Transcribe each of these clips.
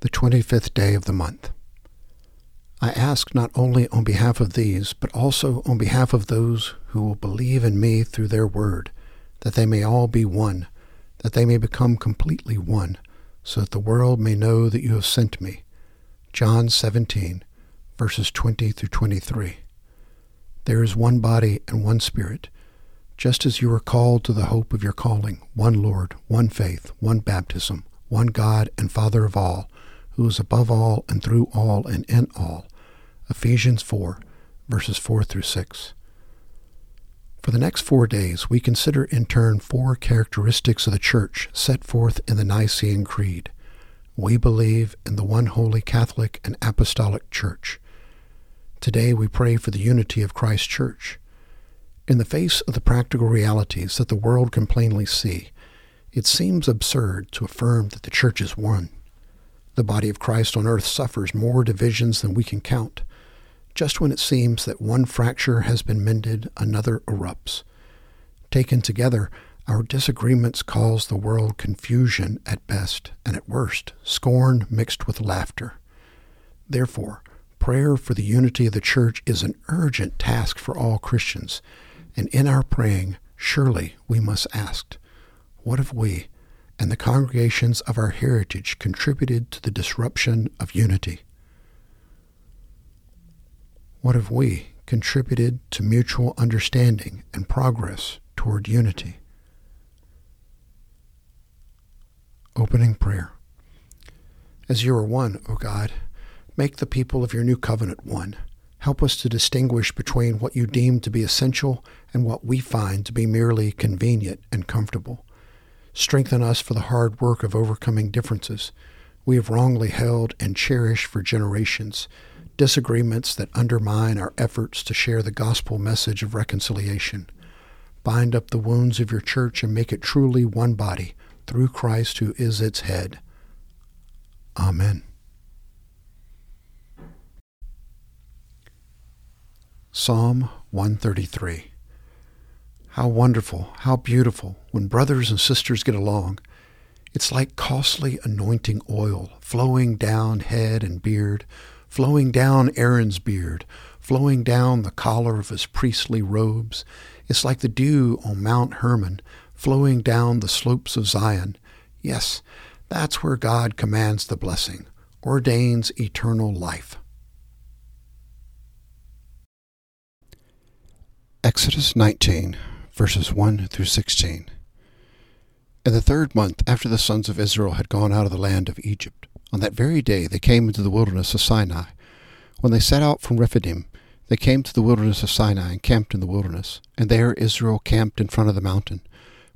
the 25th day of the month. I ask not only on behalf of these, but also on behalf of those who will believe in me through their word, that they may all be one, that they may become completely one, so that the world may know that you have sent me. John 17, verses 20 through 23. There is one body and one spirit, just as you were called to the hope of your calling, one Lord, one faith, one baptism, one God and Father of all who is above all and through all and in all. Ephesians 4, verses 4 through 6. For the next four days, we consider in turn four characteristics of the Church set forth in the Nicene Creed. We believe in the one holy Catholic and Apostolic Church. Today we pray for the unity of Christ's Church. In the face of the practical realities that the world can plainly see, it seems absurd to affirm that the Church is one. The body of Christ on earth suffers more divisions than we can count. Just when it seems that one fracture has been mended, another erupts. Taken together, our disagreements cause the world confusion at best, and at worst, scorn mixed with laughter. Therefore, prayer for the unity of the Church is an urgent task for all Christians, and in our praying, surely we must ask, What have we, and the congregations of our heritage contributed to the disruption of unity? What have we contributed to mutual understanding and progress toward unity? Opening prayer. As you are one, O God, make the people of your new covenant one. Help us to distinguish between what you deem to be essential and what we find to be merely convenient and comfortable. Strengthen us for the hard work of overcoming differences we have wrongly held and cherished for generations, disagreements that undermine our efforts to share the gospel message of reconciliation. Bind up the wounds of your church and make it truly one body through Christ who is its head. Amen. Psalm 133 how wonderful, how beautiful when brothers and sisters get along. It's like costly anointing oil flowing down head and beard, flowing down Aaron's beard, flowing down the collar of his priestly robes. It's like the dew on Mount Hermon, flowing down the slopes of Zion. Yes, that's where God commands the blessing, ordains eternal life. Exodus 19 verses 1 through 16. In the third month after the sons of Israel had gone out of the land of Egypt, on that very day they came into the wilderness of Sinai. When they set out from Rephidim, they came to the wilderness of Sinai and camped in the wilderness, and there Israel camped in front of the mountain.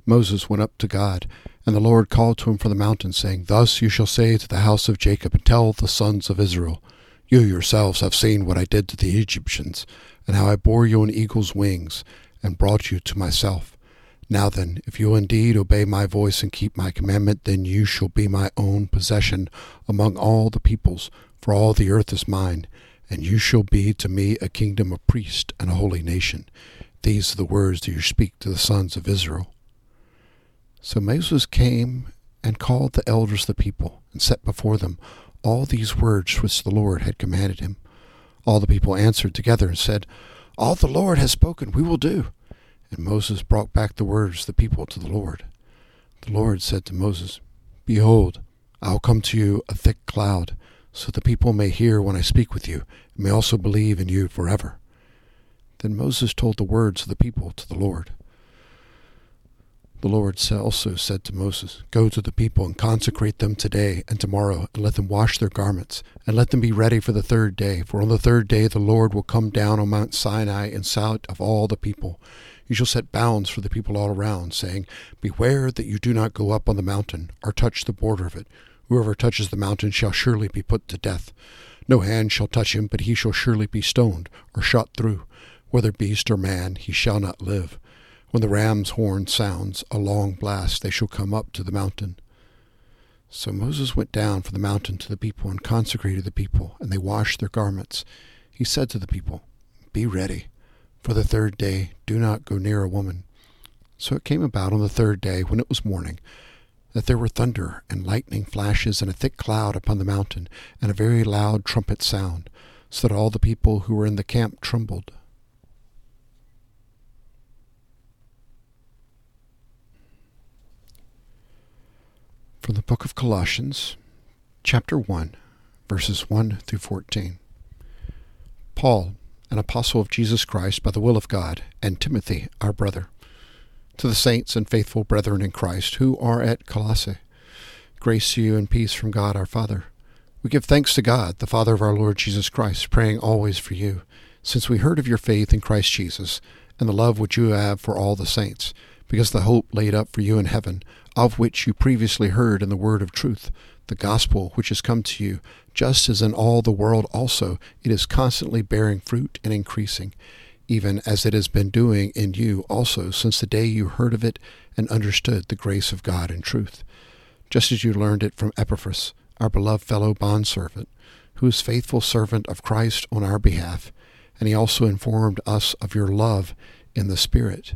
Moses went up to God, and the Lord called to him from the mountain, saying, Thus you shall say to the house of Jacob, and tell the sons of Israel, You yourselves have seen what I did to the Egyptians, and how I bore you on eagle's wings, and brought you to myself. Now then, if you indeed obey my voice and keep my commandment, then you shall be my own possession among all the peoples, for all the earth is mine, and you shall be to me a kingdom of priests and a holy nation. These are the words that you speak to the sons of Israel. So Moses came and called the elders of the people, and set before them all these words which the Lord had commanded him. All the people answered together and said, All the Lord has spoken, we will do. And Moses brought back the words of the people to the Lord. The Lord said to Moses, Behold, I will come to you a thick cloud, so the people may hear when I speak with you, and may also believe in you forever. Then Moses told the words of the people to the Lord. The Lord also said to Moses, Go to the people and consecrate them today and tomorrow, and let them wash their garments, and let them be ready for the third day. For on the third day the Lord will come down on Mount Sinai in sight of all the people. You shall set bounds for the people all around, saying, Beware that you do not go up on the mountain, or touch the border of it. Whoever touches the mountain shall surely be put to death. No hand shall touch him, but he shall surely be stoned, or shot through. Whether beast or man, he shall not live. When the ram's horn sounds a long blast, they shall come up to the mountain. So Moses went down from the mountain to the people and consecrated the people, and they washed their garments. He said to the people, Be ready for the third day, do not go near a woman. So it came about on the third day, when it was morning, that there were thunder and lightning flashes and a thick cloud upon the mountain, and a very loud trumpet sound, so that all the people who were in the camp trembled. From the book of Colossians, chapter 1, verses 1 through 14. Paul, an apostle of Jesus Christ by the will of God, and Timothy, our brother to the saints and faithful brethren in Christ who are at Colossae. Grace to you and peace from God our Father. We give thanks to God, the Father of our Lord Jesus Christ, praying always for you, since we heard of your faith in Christ Jesus, and the love which you have for all the saints, because the hope laid up for you in heaven, of which you previously heard in the word of truth, the gospel which has come to you, just as in all the world also it is constantly bearing fruit and increasing even as it has been doing in you also since the day you heard of it and understood the grace of God in truth, just as you learned it from Epaphras, our beloved fellow bondservant, who is faithful servant of Christ on our behalf, and he also informed us of your love in the Spirit.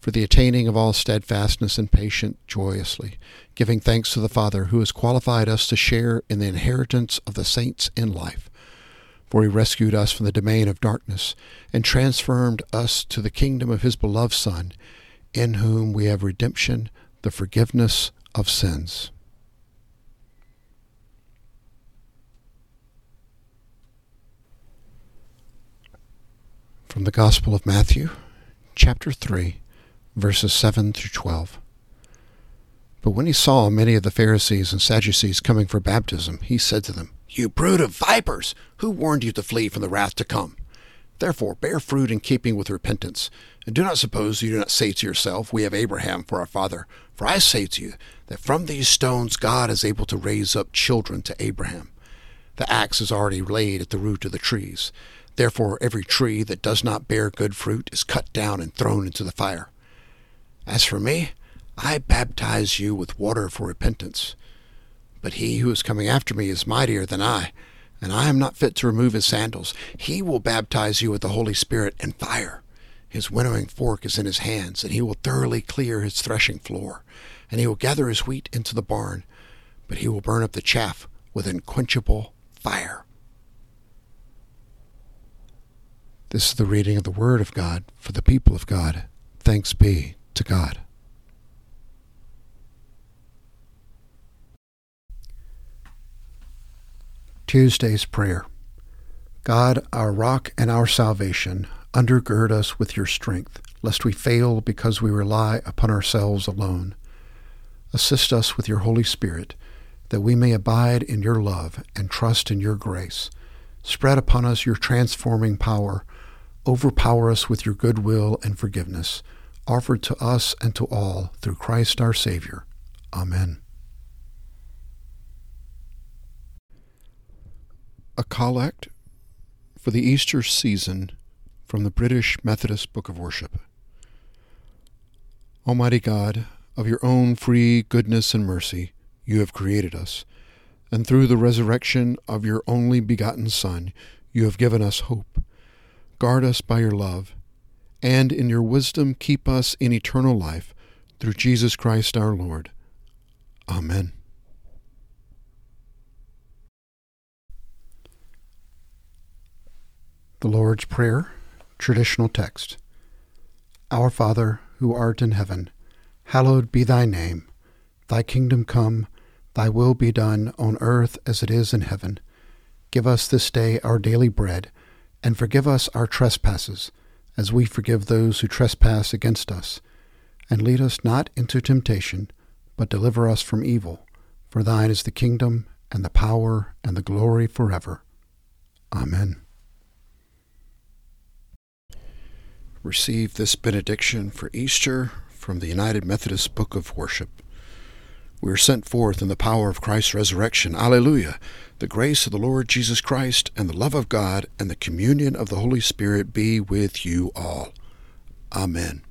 for the attaining of all steadfastness and patience joyously, giving thanks to the Father who has qualified us to share in the inheritance of the saints in life. For he rescued us from the domain of darkness, and transformed us to the kingdom of his beloved Son, in whom we have redemption, the forgiveness of sins. From the Gospel of Matthew, chapter 3, verses 7 through 12. But when he saw many of the Pharisees and Sadducees coming for baptism, he said to them, You brood of vipers! Who warned you to flee from the wrath to come? Therefore, bear fruit in keeping with repentance. And do not suppose you do not say to yourself, We have Abraham for our father. For I say to you that from these stones God is able to raise up children to Abraham. The axe is already laid at the root of the trees. Therefore, every tree that does not bear good fruit is cut down and thrown into the fire. As for me, I baptize you with water for repentance. But he who is coming after me is mightier than I and I am not fit to remove his sandals. He will baptize you with the Holy Spirit and fire. His winnowing fork is in his hands, and he will thoroughly clear his threshing floor, and he will gather his wheat into the barn, but he will burn up the chaff with unquenchable fire. This is the reading of the Word of God for the people of God. Thanks be to God. Tuesday's Prayer God, our rock and our salvation, undergird us with your strength, lest we fail because we rely upon ourselves alone. Assist us with your Holy Spirit, that we may abide in your love and trust in your grace. Spread upon us your transforming power. Overpower us with your goodwill and forgiveness, offered to us and to all through Christ our Savior. Amen. A Collect for the Easter Season from the British Methodist Book of Worship. Almighty God, of your own free goodness and mercy, you have created us, and through the resurrection of your only begotten Son, you have given us hope. Guard us by your love, and in your wisdom keep us in eternal life through Jesus Christ our Lord. Amen. The Lord's Prayer, traditional text. Our Father, who art in heaven, hallowed be thy name. Thy kingdom come, thy will be done on earth as it is in heaven. Give us this day our daily bread, and forgive us our trespasses, as we forgive those who trespass against us. And lead us not into temptation, but deliver us from evil. For thine is the kingdom, and the power, and the glory forever. Amen. receive this benediction for Easter from the United Methodist Book of Worship. We are sent forth in the power of Christ's resurrection. Alleluia. The grace of the Lord Jesus Christ and the love of God and the communion of the Holy Spirit be with you all. Amen.